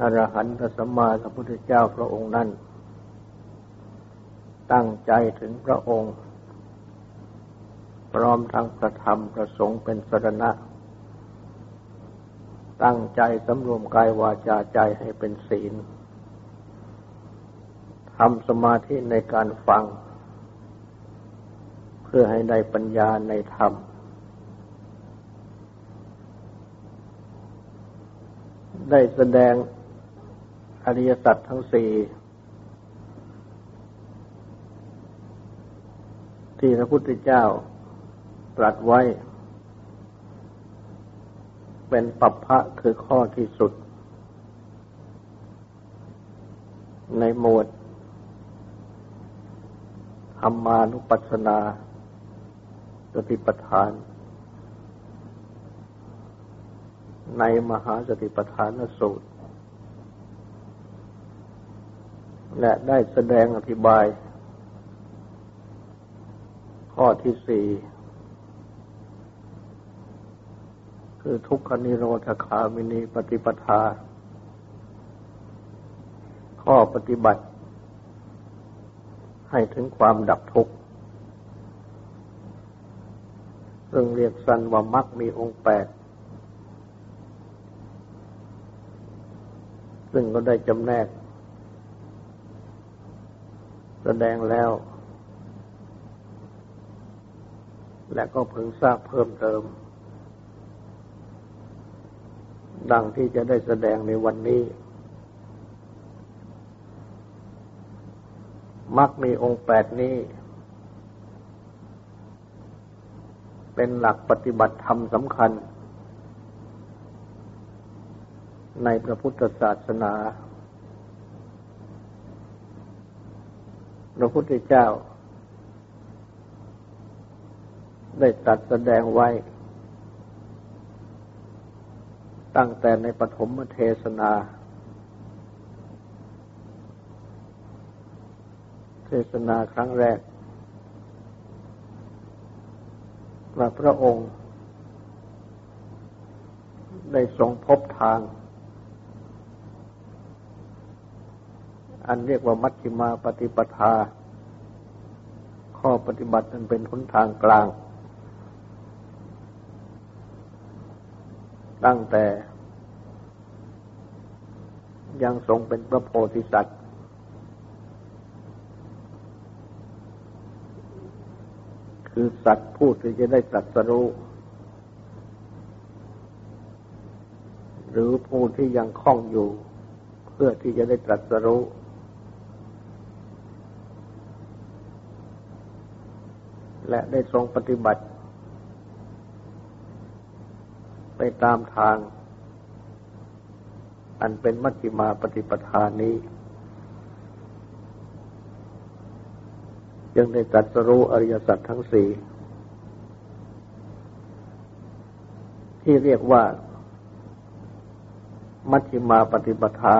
อรหันตสัมมาสัมพุทธเจ้าพระองค์นั้น ตั้งใจถึงพระองค์ พร้อมทั้งประธรรมประสงค์เป็นสรณะ ตั้งใจสำรวมกายวาจาใจให้เป็นศีลทำสมาธิในการฟัง เพื่อให้ได้ปัญญาในธรรม ได้แสดง อริยสัจทั้งสี่ที่พระพุทธเจ้าตรัสไว้ เป็นปัปพะคือข้อที่สุด ในหมวดธรรมานุปัสสนาสติปัฏฐาน ในมหาสติปัฏฐานสูตร และได้แสดงอธิบาย ข้อที่สี่คือทุกขนิโรธคามินีปฏิปทา ข้อปฏิบัติ ให้ถึงความดับทุกข์ซึ่งเรียกสั้นว่ามักมีองค์แปดซึ่งก็ได้จำแนก แสดงแล้ว และก็พึงทราบเพิ่มเติม ดังที่จะได้แสดงในวันนี้มักมีองค์แปดนี้ เป็นหลักปฏิบัติธรรมสำคัญ ในพระพุทธศาสนา พระพุทธเจ้า ได้ตัดแสดงไว้ ตั้งแต่ในปฐมเทศนา เทศนาครั้งแรกว่าพระองค์ ได้ทรงพบทาง อันเรียกว่ามัชฌิมาปฏิปทา ข้อปฏิบัตินั้นเป็นหนทางกลาง ตั้งแต่ยังทรงเป็นพระโพธิสัตว์ คือสัตว์ผู้ที่จะได้ตรัสรู้หรือผู้ที่ยังคล่องอยู่ เพื่อที่จะได้ตรัสรู้ และได้ทรงปฏิบัติ ไปตามทาง อันเป็นมัชฌิมาปฏิปทานี้ยังได้ตรัสรู้อริยสัจทั้งสี่ที่เรียกว่า มัชฌิมาปฏิปทา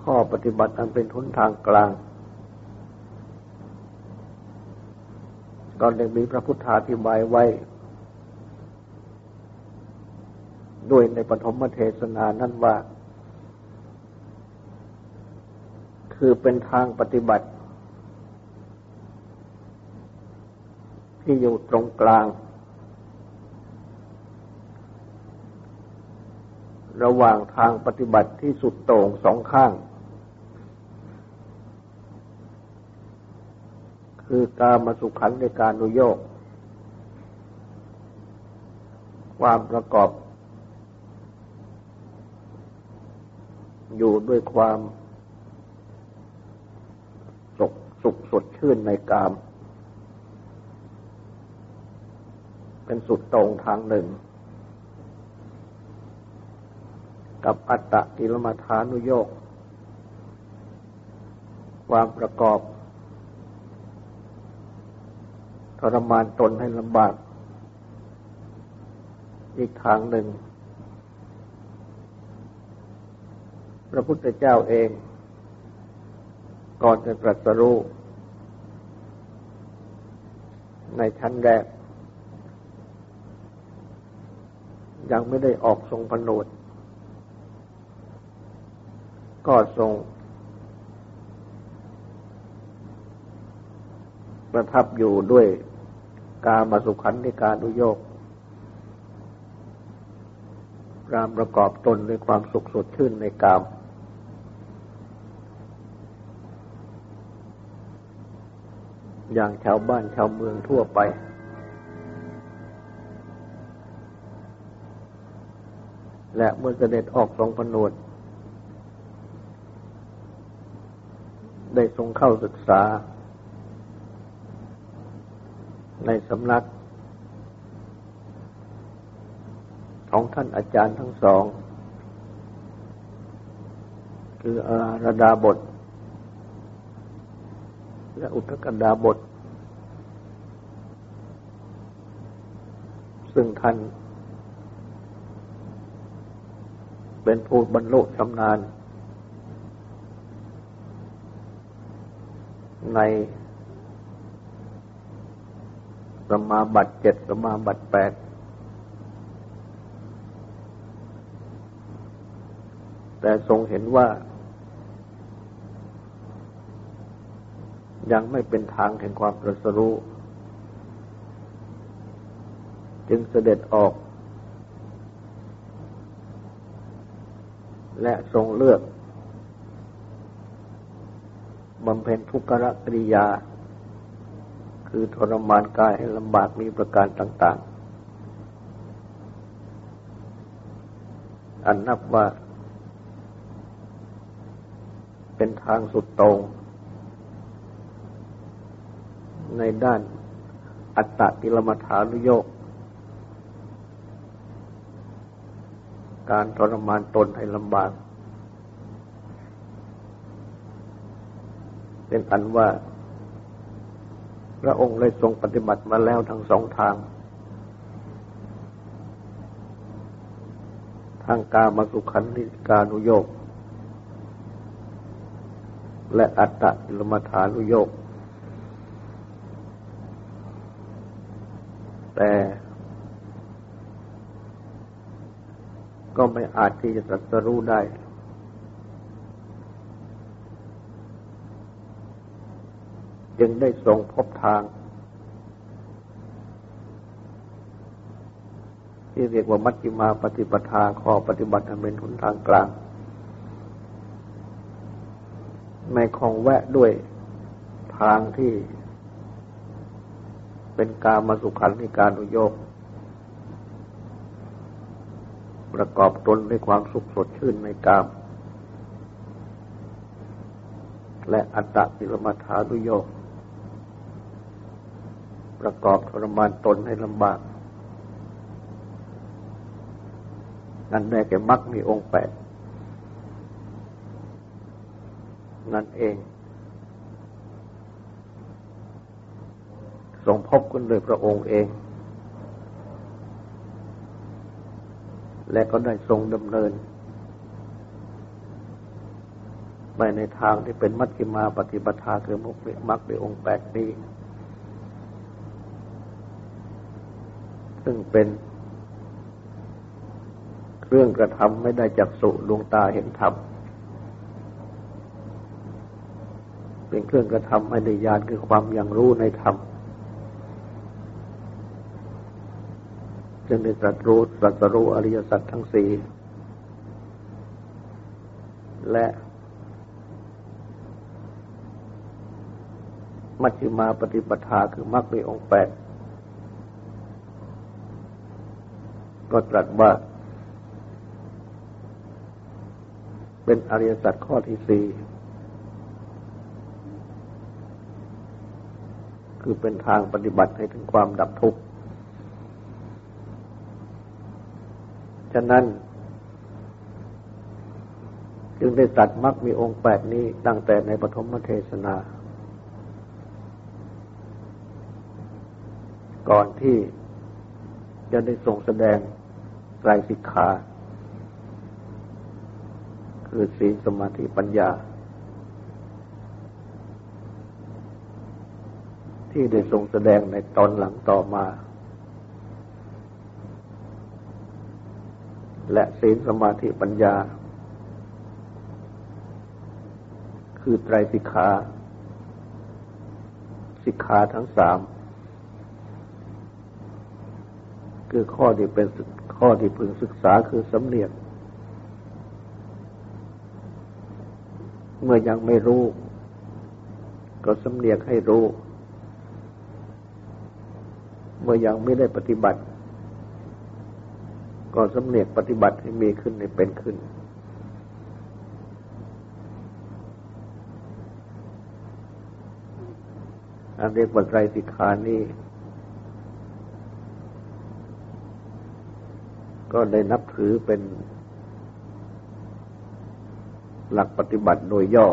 ข้อปฏิบัติอันเป็นทุนทางกลาง ก็ได้มีพระพุทธาธิบายไว้ ด้วยในปฐมเทศนานั้นว่า คือเป็นทางปฏิบัติ ที่อยู่ตรงกลาง ระหว่างทางปฏิบัติที่สุดโต่งสองข้าง คือการมาสุขันในการนุโยก ความประกอบ อยู่ด้วยความสุขสุขสดชื่นในกาม เป็นสุดตรงทางหนึ่ง กับอัตตะกิลมัฐานุโยก ความประกอบ ทรมานตนให้ลำบาก อีกทางหนึ่ง พระพุทธเจ้าเอง ก่อนจะตรัสรู้ในชั้นแรก ยังไม่ได้ออกทรงผนวดก็ทรง ประทับอยู่ด้วยกามาสุขันในการุโยกรามประกอบตนด้วยความสุขสดชื่นในกาม อย่างชาวบ้านชาวเมืองทั่วไป และเมื่อเสด็จออกทรงผนวดได้ทรงเข้าศึกษา ในสำนัก ของท่านอาจารย์ทั้งสอง คืออารดาบท และอุทกดาบท ซึ่งท่าน เป็นผู้บรรลุชำนาญใน สมาบัติเจ็ดสมาบัติแปดแต่ทรงเห็นว่า ยังไม่เป็นทางแห่งความตรัสรู้ จึงเสด็จออก และทรงเลือกบำเพ็ญทุกขกริยา คือทรมานกายให้ลำบากมีประการต่าง ๆ อันนับว่า เป็นทางสุดตรง ในด้านอัตติลมัฐานุโยกการทรมานตนให้ลำบาก เป็นอันว่า พระองค์ได้ทรงปฏิบัติมาแล้วทั้งสองทาง ทางกามาสุขันธิการุโยกและอัตตะลมฐานุโยกแต่ก็ไม่อาจที่จะตรัสรู้ได้ จึงได้ทรงพบทาง ที่เรียกว่ามัชฌิมาปฏิปทาข้อปฏิบัติอันเป็นหนทางกลางในของแวะด้วยทางที่เป็นกามาสุขันในการอุโยกประกอบตนด้วยความสุขสดชื่นในกาม และอัตตะปิรมาธานุโยก ประกอบทรมานตนให้ลำบาก นั่นแม่แก่มักมีองค์แปด นั่นเอง ทรงพบกันโดยพระองค์เอง และก็ได้ทรงดำเนินไปในทางที่เป็นมัชฌิมาปฏิปทาคือมุกมักในองค์แปดนี้ ซึ่งเป็น เครื่องกระทำไม่ได้จักสุดวงตาเห็นธรรมเป็นเครื่องกระทำไม่ได้ญาณคือความยังรู้ในธรรมจึงได้ตรัสรู้ตรัสรู้อริยสัจทั้งสี่และมัชฌิมาปฏิปทาคือมรรคมีองค์แปด ก็ตรัสว่า เป็นอริยสัจข้อที่สี่คือเป็นทางปฏิบัติให้ถึงความดับทุกข์ฉะนั้น จึงได้ตัดมรรคมีองค์แปดนี้ตั้งแต่ในปฐมเทศนา ก่อนที่ จะได้ทรงแสดงไตรสิกขา คือศีลสมาธิปัญญา ที่ได้ทรงแสดงในตอนหลังต่อมา และศีลสมาธิปัญญา คือไตรสิกขา สิกขาทั้งสาม คือข้อที่เป็นข้อที่พึงศึกษาคือสำเนียกเมื่อยังไม่รู้ ก็สำเนียกให้รู้ เมื่อยังไม่ได้ปฏิบัติ ก็สำเนียกปฏิบัติให้มีขึ้นในเป็นขึ้น อันเรียกว่าไตรสิกขานี้ ก็ได้นับถือเป็นหลักปฏิบัติโดยย่อ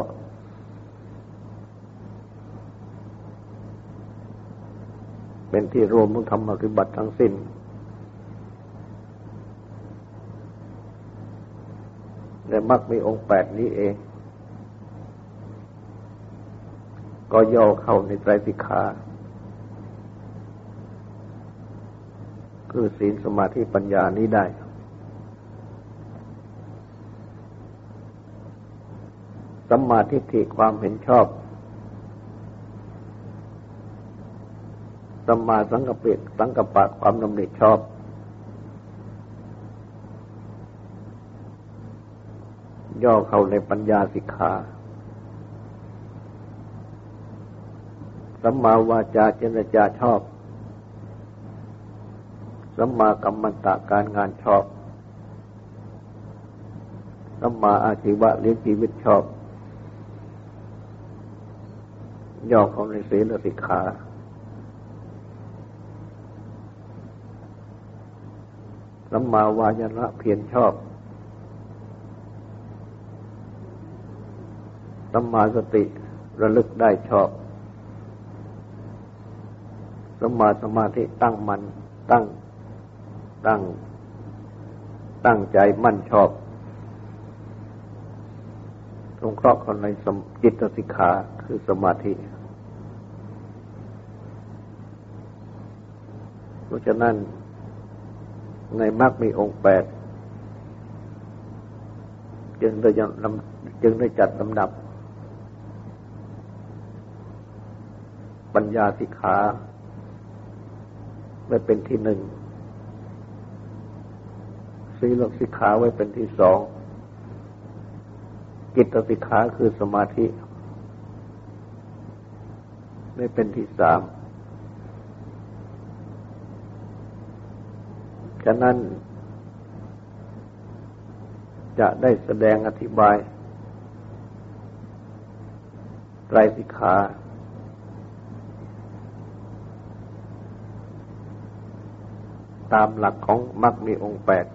เป็นที่รวมของธรรมปฏิบัติทั้งสิ้น และมักมีองค์แปดนี้เอง ก็ย่อเข้าในไตรสิกขา คือศีลสมาธิปัญญานี้ได้ สัมมาทิฏฐิความเห็นชอบ สัมมาสังกปะสังกปะความดำริชอบ ย่อเข้าในปัญญาสิกขาสัมมาวาจาเจรจาชอบ สัมมากัมมันตะการงานชอบสัมมาอาชีวะเลี้ยงชีวิตชอบ ย่อของในศีลสิกขาสัมมาวายระเพียรชอบสัมมาสติระลึกได้ชอบสัมมาสมาธิตั้งมันตั้ง ตั้ง ตั้งใจมั่นชอบสงเคราะห์คนในสมจิตสิกขาคือสมาธิ เพราะฉะนั้นในมรรคมีองค์แปดจึงได้จึงได้จัดลำดับ ปัญญาสิกขาไว้เป็นที่หนึ่ง ศีลสิกขาไว้เป็นที่สองกิตสิกขาคือสมาธิไม่เป็นที่สามฉะนั้นจะได้แสดงอธิบายไตรสิกขาตามหลักของมรรคมีองค์แปด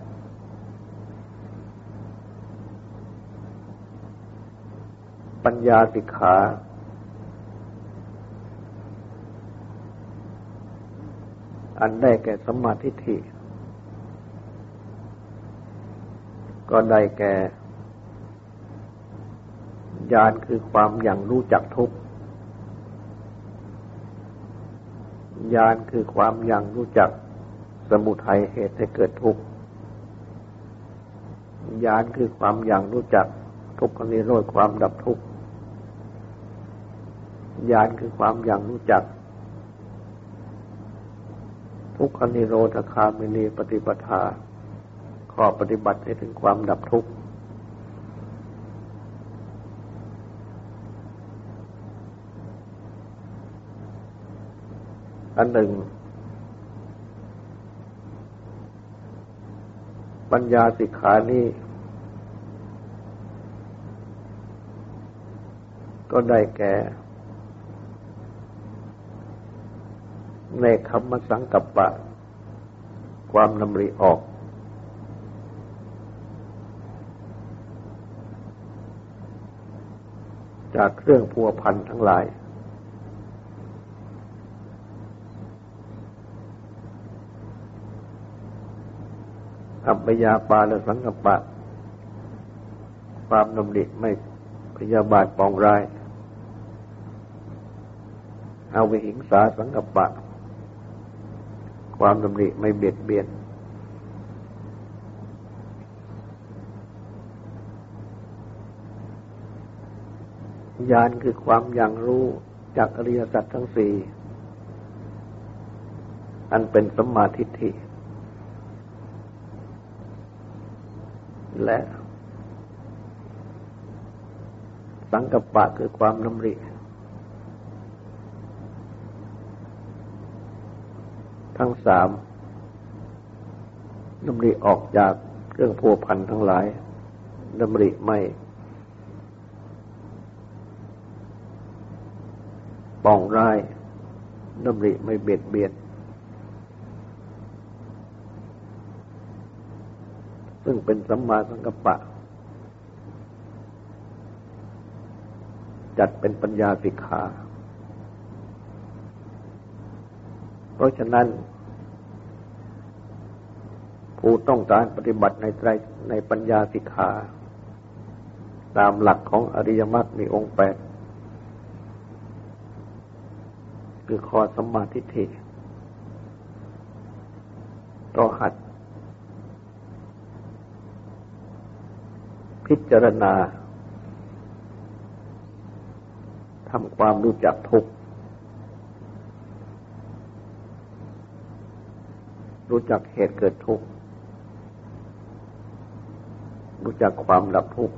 ปัญญาสิกขา อันได้แก่สมาธิิก็ได้แก่ญาณคือความอย่างรู้จักทุกญาณคือความอย่างรู้จักสมุทัยเหตุให้เกิดทุกข์ญาณคือความอย่างรู้จักทุกขนิโรธความดับทุกข์ ญาณคือความอย่างรู้จัก ทุกขนิโรธคามินีปฏิปทา ข้อปฏิบัติให้ถึงความดับทุกข์ อันหนึ่ง ปัญญาสิกขานี้ก็ได้แก่ ในคำมสังกัปปะ ความนำริออก จากเครื่องพัวพันทั้งหลายอัปยาปาและสังกปะ ความนำดิไม่พยาบาทปองร้าย เอาวิหิงสาสังกปะ ความดำริไม่เบียดเบียน ญาณคือความอย่างรู้จากอริยสัจทั้งสี่อันเป็นสัมมาทิฏฐิ และ สังกัปปะคือความนำริ ทั้งสามน้ำริออกจากเครื่องพัวพันทั้งหลายน้ำริไม่ปองร้ายดำริไม่เบียดเบียนซึ่งเป็นสัมมาสังกัปปะ จัดเป็นปัญญาสิกขา เพ ราะฉะนั้น ผู้ต้องการปฏิบัติในใจในปัญญาสิกขา ตามหลักของอริยมรรคมีองค์แปดคือคอสมาธิฐิก็หัด พิจารณาทำความรู้จักทุกข์ รู้จักเหตุเกิดทุกข์ รู้จักความดับทุกข์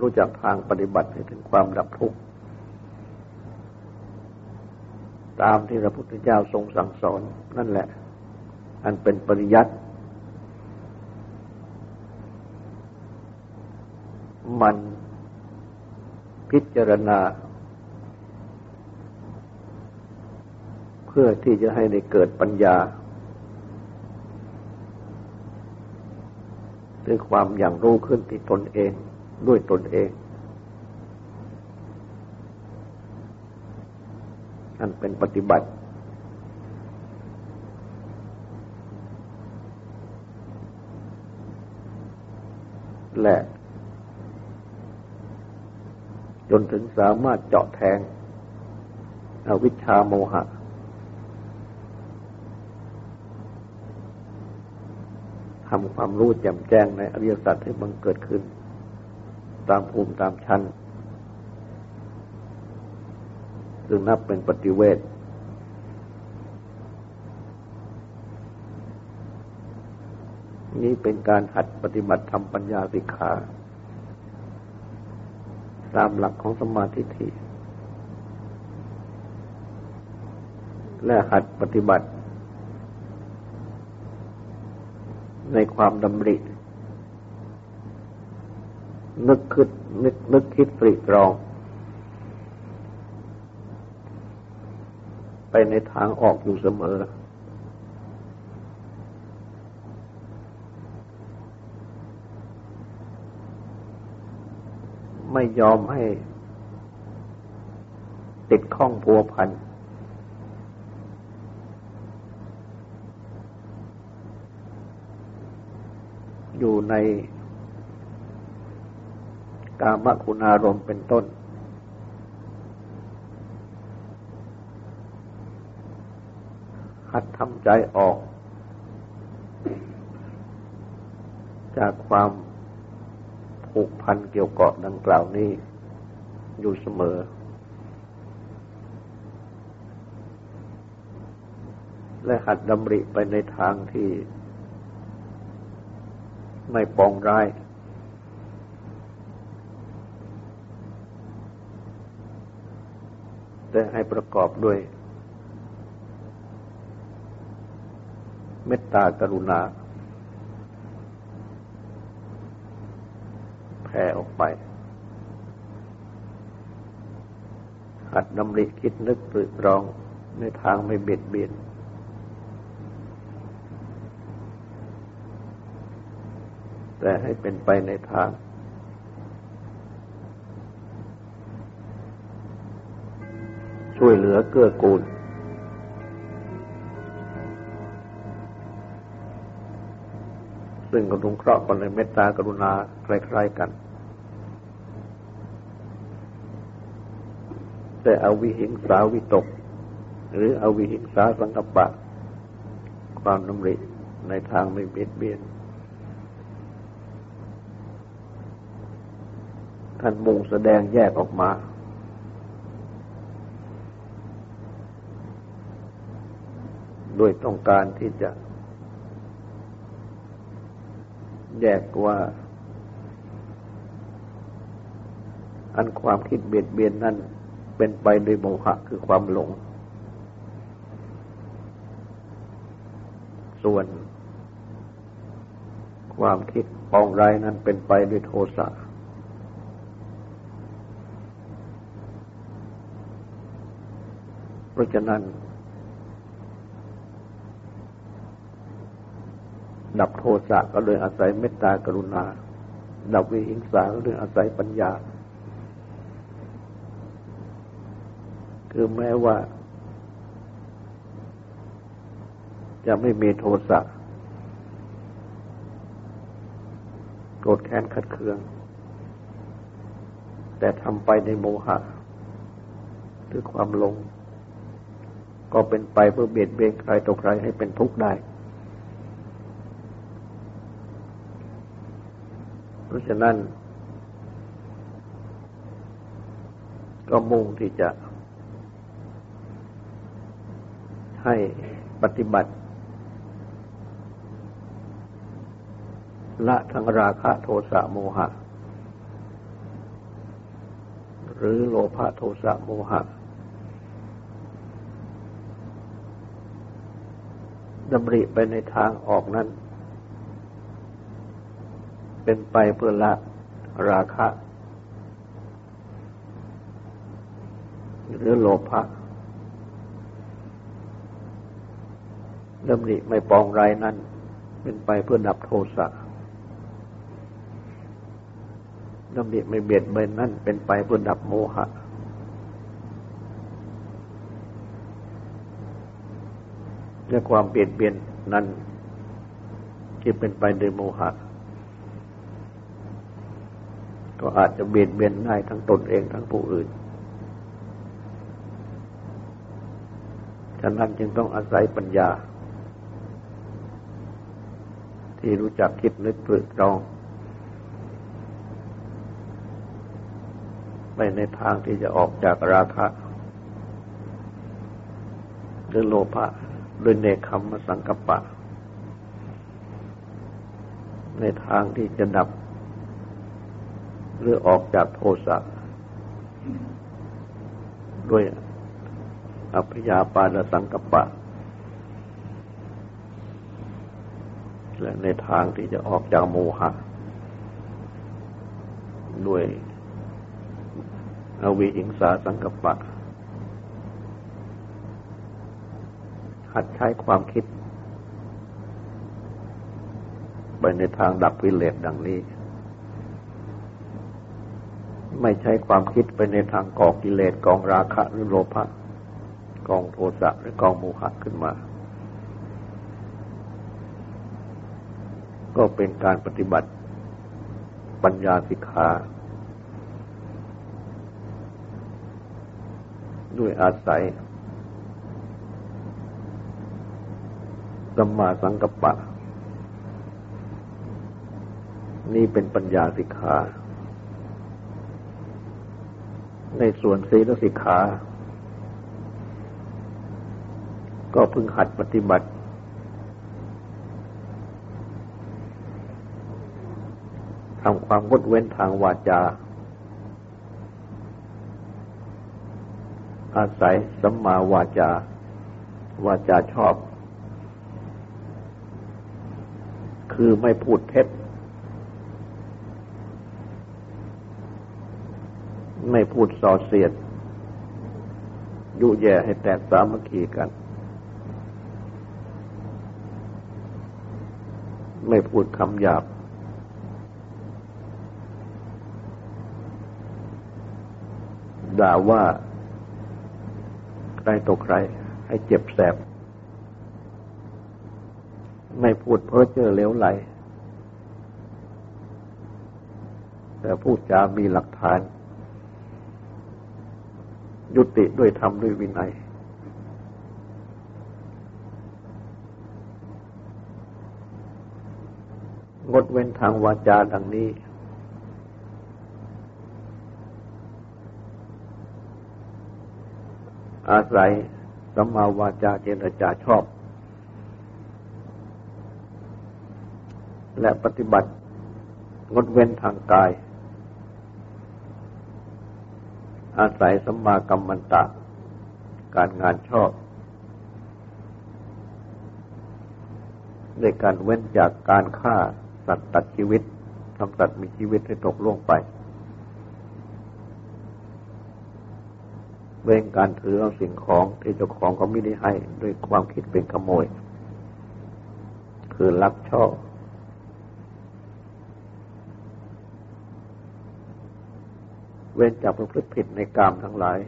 รู้จักทางปฏิบัติให้ถึงความดับทุกข์ ตามที่พระพุทธเจ้าทรงสั่งสอนนั่นแหละ อันเป็นปริยัติ มันพิจารณา เพื่อที่จะให้ได้เกิดปัญญาด้วยความอย่างรู้ขึ้นที่ตนเองด้วยตนเองนั่นเป็นปฏิบัติ และจนถึงสามารถเจาะแทงอวิชชาโมหะ ทำความรู้แจ่มแจ้งในอริยสัจให้บังเกิดขึ้น ตามภูมิตามชั้น ซึ่งนับเป็นปฏิเวทนี้เป็นการหัดปฏิบัติธรรมปัญญาสิกขาตามหลักของสมาธิิและหัดปฏิบัติ ในความดำริ นึกคิดนึกนึกคิดปริตรอง ไปในทางออกอยู่เสมอ ไม่ยอมให้ติดข้องพัวพัน อยู่ในกามคุณารมณ์เป็นต้น หัดทำใจออก จากความผูกพันเกี่ยวเกาะดังกล่าวนี้อยู่เสมอ และหัดดำริไปในทางที่ ไม่ปองร้าย แต่ให้ประกอบด้วย เมตตากรุณา แผ่ออกไป หัดนำริคิดนึกตรึกรองในทางไม่เบียดเบียน แต่ให้เป็นไปในทางช่วยเหลือเกื้อกูล ซึ่งกรุงเคราะห์กันในเมตตากรุณาใคล้ๆกัน แต่อวิหิงสาวิตก หรืออวิหิงสาสังกปะ ความนุ่มริในทางไม่เบียดเบียนยน ท่านมุงแสดงแยกออกมาโดยต้องการที่จะ แยกว่า อันความคิดเบียดเบียนนั้นเป็นไปโดยโมหะคือความหลง ส่วนความคิดปองไรนั้นเป็นไปด้วยโทสะ เพ ราะฉะนั้น ดับโทสะก็เลยอาศัยเมตตากรุณา ดับวิหิงสาก็เลยอาศัยปัญญา คือแม้ว่า จะไม่มีโทสะโกรธแค้นขัดเคือง แต่ทำไปในโมหะ หรือความลง ก็เป็นไปเพื่อเบียดเบียนใครต่อใครให้เป็นทุกข์ได้ เพราะฉะนั้น ก็มุ่งที่จะ ให้ปฏิบัติละทั้งราคะโทสะโมหะ หรือโลภะโทสะโมหะ ดำริไปในทางออกนั้น เป็นไปเพื่อละราคะ หรือโลภะดำริไม่ปองไรนั้น เป็นไปเพื่อดับโทสะดำริไม่เบียดเบียนนั่นเป็นไปเพื่อดับโมหะ และความเปลี่ยนเปลี่ยนนั้นที่เป็นไปโดยโมหะก็อาจจะเบียดเบียนได้ทั้งตนเองทั้งผู้อื่น ฉะนั้นจึงต้องอาศัยปัญญา ที่รู้จักคิดนึกตรึกตรอง ไปในทางที่จะออกจากราคะหรือโลภะ ด้วยเนคขมสังกปะ ในทางที่จะดับ หรือออกจากโทสะด้วยอัพยาปานสังกปะ และในทางที่จะออกจากโมหะ ด้วยอวิหิงสาสังกปะ หัดใช้ความคิด ไปในทางดับวิเลศดังนี้ ไม่ใช้ความคิดไปในทางก่อกิเลสกองราคะหรือโลภะกองโทสะหรือกองโมหะขึ้นมา ก็เป็นการปฏิบัติปัญญาสิกขาด้วยอาศัย สัมมาสังกัปปะ นี่เป็นปัญญาสิกขา ในส่วนศีลสิกขา ก็พึงหัดปฏิบัติ ทำความงดเว้นทางวาจา อาศัยสัมมาวาจา วาจาชอบ คือไม่พูดเท็จ ไม่พูดส่อเสียด ยุแย่ให้แตกสามัคคีกัน ไม่พูดคำหยาบ ด่าว่าใครต่อใครให้เจ็บแสบ ไม่พูดเพ้อเจ้อเลวไหล แต่พูดจามีหลักฐาน ยุติด้วยธรรมด้วยวินัย งดเว้นทางวาจาดังนี้ อาศัยสัมมาวาจาเจรจาชอบ และปฏิบัติงดเว้นทางกาย อาศัยสัมมากรรมันตะ การงานชอบ ในการเว้นจากการฆ่าสัตว์ตัดชีวิตทำสัตว์มีชีวิตให้ตกล่วงไป เว้นการถือเอาสิ่งของที่เจ้าของเขาไม่ได้ให้ด้วยความคิดเป็นขโมย คือลักชอบ เว้นจากประพฤติผิดในกามทั้งหลาย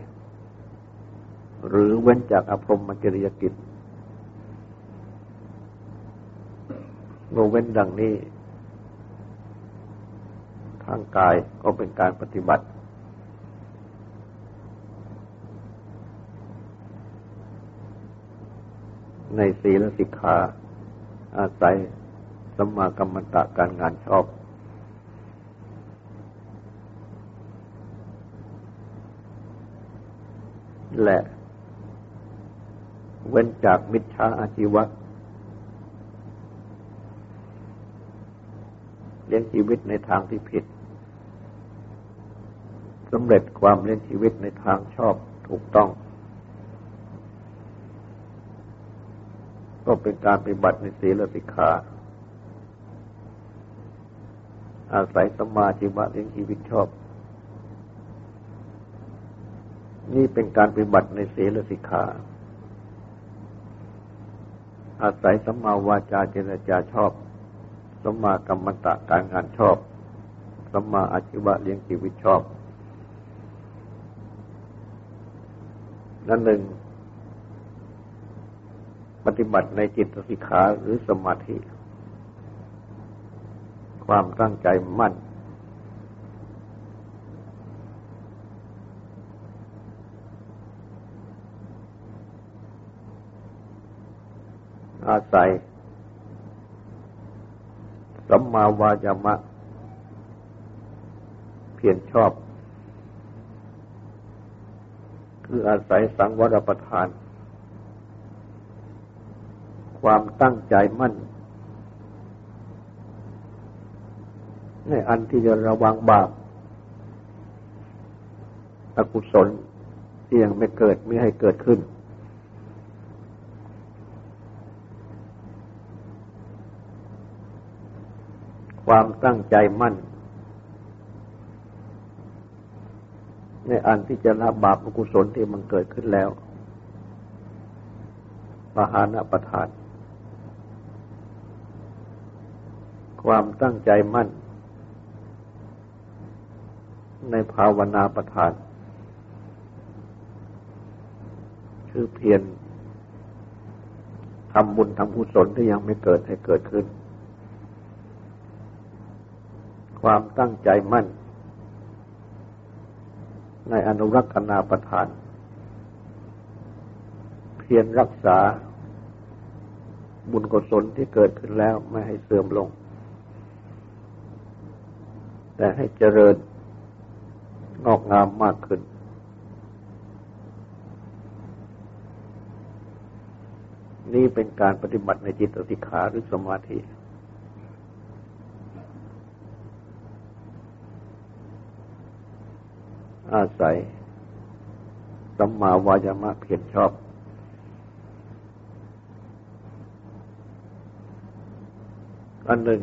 หรือเว้นจากอภรมจริยกิจเมื่อเว้นดังนี้ ทางกายก็เป็นการปฏิบัติ ในศีลสิกขาอาศัยสัมมากรรมตะการงานชอบ และ เว้นจากมิจฉาอาชีวะเลี้ยงชีวิตในทางที่ผิดสำเร็จความเลี้ยงชีวิตในทางชอบถูกต้อง ก็เป็นการปฏิบัติในศีลสิกขาอาศัยสมาธิวะเลี้ยงชีวิตชอบ นี่เป็นการปฏิบัติในศีลสิกขา อาศัยสัมมาวาจาเจรจาชอบสัมมากรรมตะการงานชอบสัมมาอาชีวะเลี้ยงชีวิตชอบ นั่นหนึ่ง ปฏิบัติในจิตสิกขาหรือสมาธิ ความตั้งใจมั่น อาศัย สัมมาวายามะ เพียรชอบ คืออาศัยสังวรประทาน ความตั้งใจมั่น ในอันที่จะระวังบาปอกุศลที่ยังไม่เกิดไม่ให้เกิดขึ้น ความตั้งใจมั่น ในอันที่จะละบาปอกุศลที่มันเกิดขึ้นแล้วปหานะประทาน ความตั้งใจมั่น ในภาวนาประทาน คือเพียรทำบุญทำกุศลที่ยังไม่เกิดให้เกิดขึ้น ความตั้งใจมั่น ในอนุรักษณาประทาน เพียรรักษาบุญกุศลที่เกิดขึ้นแล้วไม่ให้เสื่อมลง แต่ให้เจริญงอกงามมากขึ้น นี่เป็นการปฏิบัติในจิตสิขาหรือสมาธิ อาศัยสัมมาวายามะเพียรชอบ อันหนึ่ง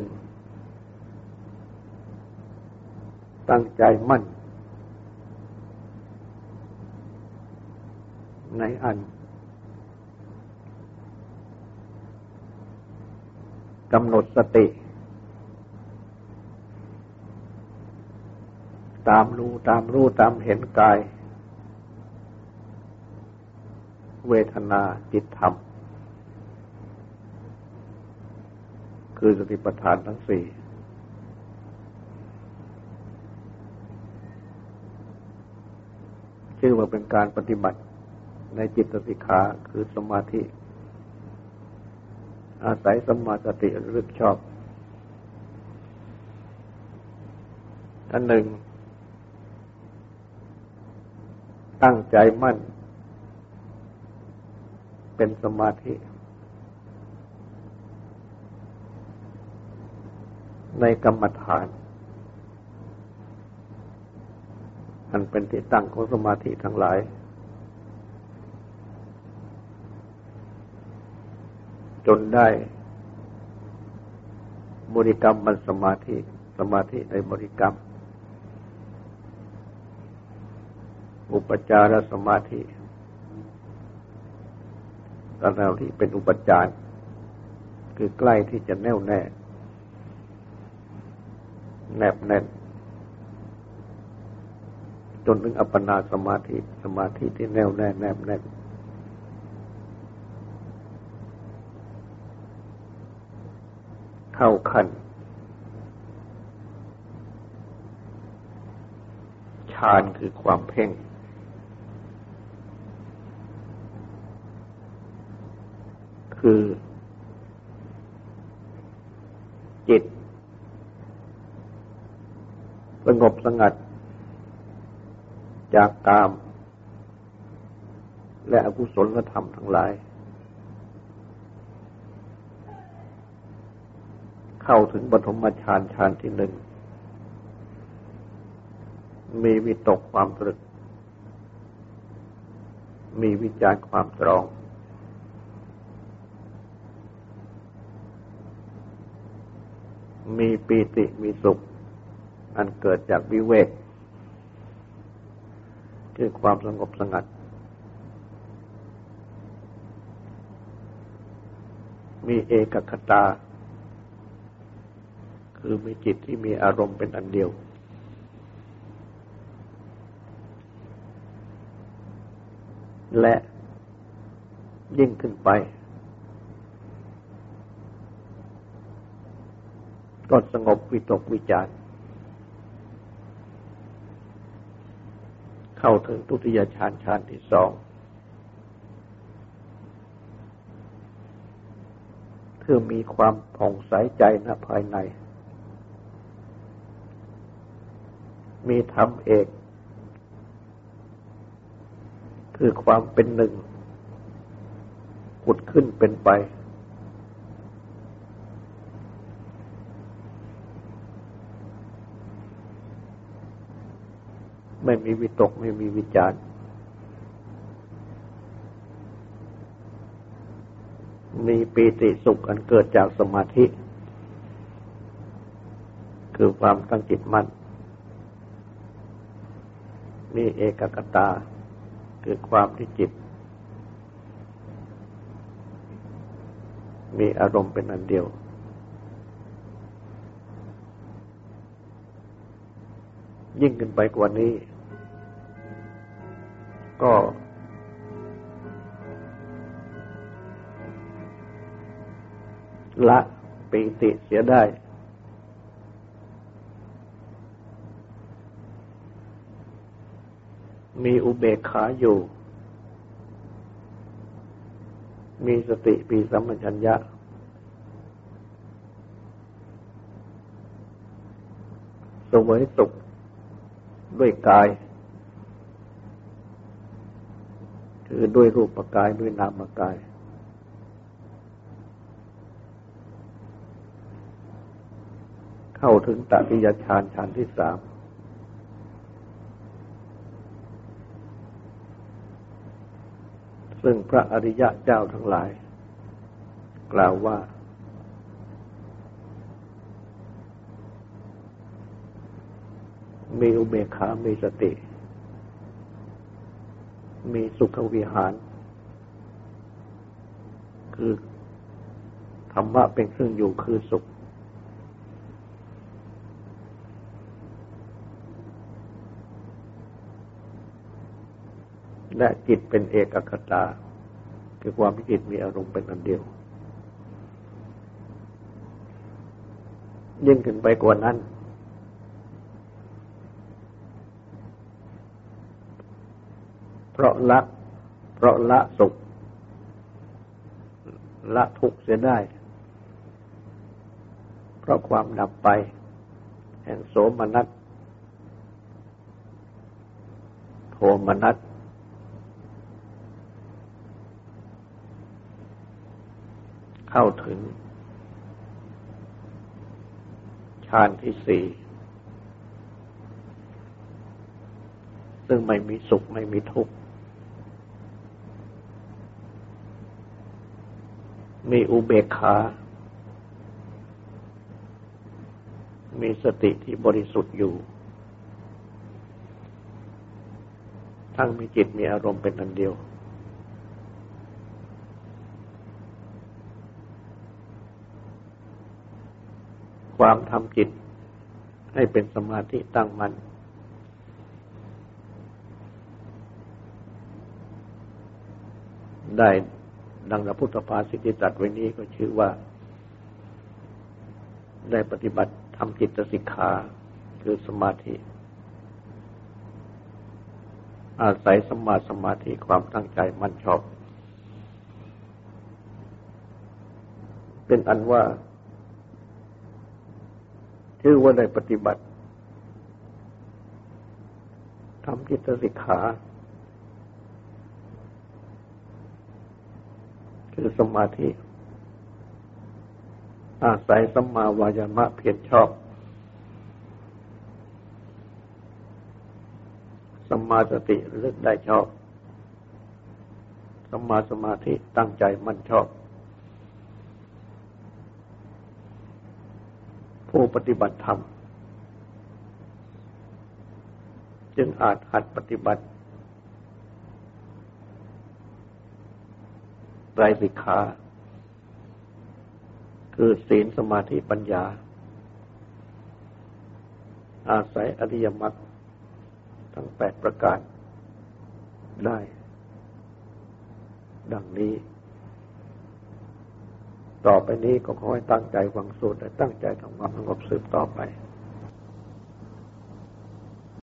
ตั้งใจมั่น ในอันกำหนดสติ ตามรู้ตามรู้ตามเห็นกาย เวทนาจิตธรรม คือสติปัฏฐานทั้งสี่ชื่อว่าเป็นการปฏิบัติในจิตสิกขาคือสมาธิ อาศัยสมาสติรึกชอบอันหนึ่ง ตั้งใจมั่น เป็นสมาธิ ในกรรมฐาน อันเป็นที่ตั้งของสมาธิทั้งหลาย จนได้บริกรรมมันสมาธิ สมาธิในบริกรรม อุปจารสมาธิตอนเราที่เป็นอุปจารคือใกล้ที่จะแน่วแน่ แนบแน่น จนถึงอัปปนาสมาธิ สมาธิที่แน่วแน่ แนบแน่นเข้าขั้นฌานคือความเพ่ง คือ จิต สงบสงัด จากกาม และอกุศลธรรมทั้งหลาย เข้าถึงปฐมฌานฌานที่หนึ่ง มีวิตกความตรึก มีวิจารความตรอง มีปีติมีสุข อันเกิดจากวิเวกคือความสงบสงัด มีเอกคตา คือมีจิตที่มีอารมณ์เป็นอันเดียว และยิ่งขึ้นไป ก็สงบวิตกวิจารเข้าถึงทุติยฌานฌานที่สอง คือมีความผ่องใสใจณภายใน มีธรรมเอก คือความเป็นหนึ่ง ขุดขึ้นเป็นไป ไม่มีวิตกไม่มีวิจารมีปีติสุขอันเกิดจากสมาธิ คือความตั้งจิตมั่นมีเอกกตา คือความที่จิต มีอารมณ์เป็นอันเดียว ยิ่งขึ้นไปกว่านี้ ปีติเสียได้ มีอุเบกขาอยู่ มีสติปีสัมปชัญญะสวยสุขด้วยกาย คือด้วยรูปกายด้วยนามกาย เข้าถึงตติยฌานฌานที่สามซึ่งพระอริยะเจ้าทั้งหลาย กล่าวว่า มีอุเบกขามีสติ มีสุขวิหาร คือธรรมะเป็นเครื่องอยู่คือสุข และจิตเป็นเอกคตา คือความที่จิตมีอารมณ์เป็นอันเดียว ยิ่งขึ้นไปกว่านั้น เพราะละ เพราะละสุข ละทุกข์เสียได้ เพราะความดับไป แห่งโสมนัสโทมนัส เข้าถึงฌานที่สี่ซึ่งไม่มีสุขไม่มีทุกข์ มีอุเบกขา มีสติที่บริสุทธิ์อยู่ ทั้งมีจิตมีอารมณ์เป็นอันเดียว ความทำจิต ให้เป็นสมาธิตั้งมัน่นได้ดังพระพุทธภาสิทธิตรัสไว้นี้ก็ชื่อว่า ได้ปฏิบัติทำจิตสิกขาคือสมาธิ อาศัยสมาสมาธิความตั้งใจมั่นชอบ เป็นอันว่า ชื่อว่าได้ปฏิบัติทำจิตสิกขา คือสมาธิ อาศัยสัมมาวายามะเพียรชอบ สัมมาสติเลือกได้ชอบ สัมาสมาธิตั้งใจมั่นชอบ ผู้ปฏิบัติธรรม จึงอาจหัดปฏิบัติไตรสิกขา คือศีลสมาธิปัญญา อาศัยอริยมรรคทั้งแปดประการได้ ดังนี้ ต่อไปนี้ก็ขอให้ตั้งใจฟังสูตรและตั้งใจทำความสงบสืบต่อไป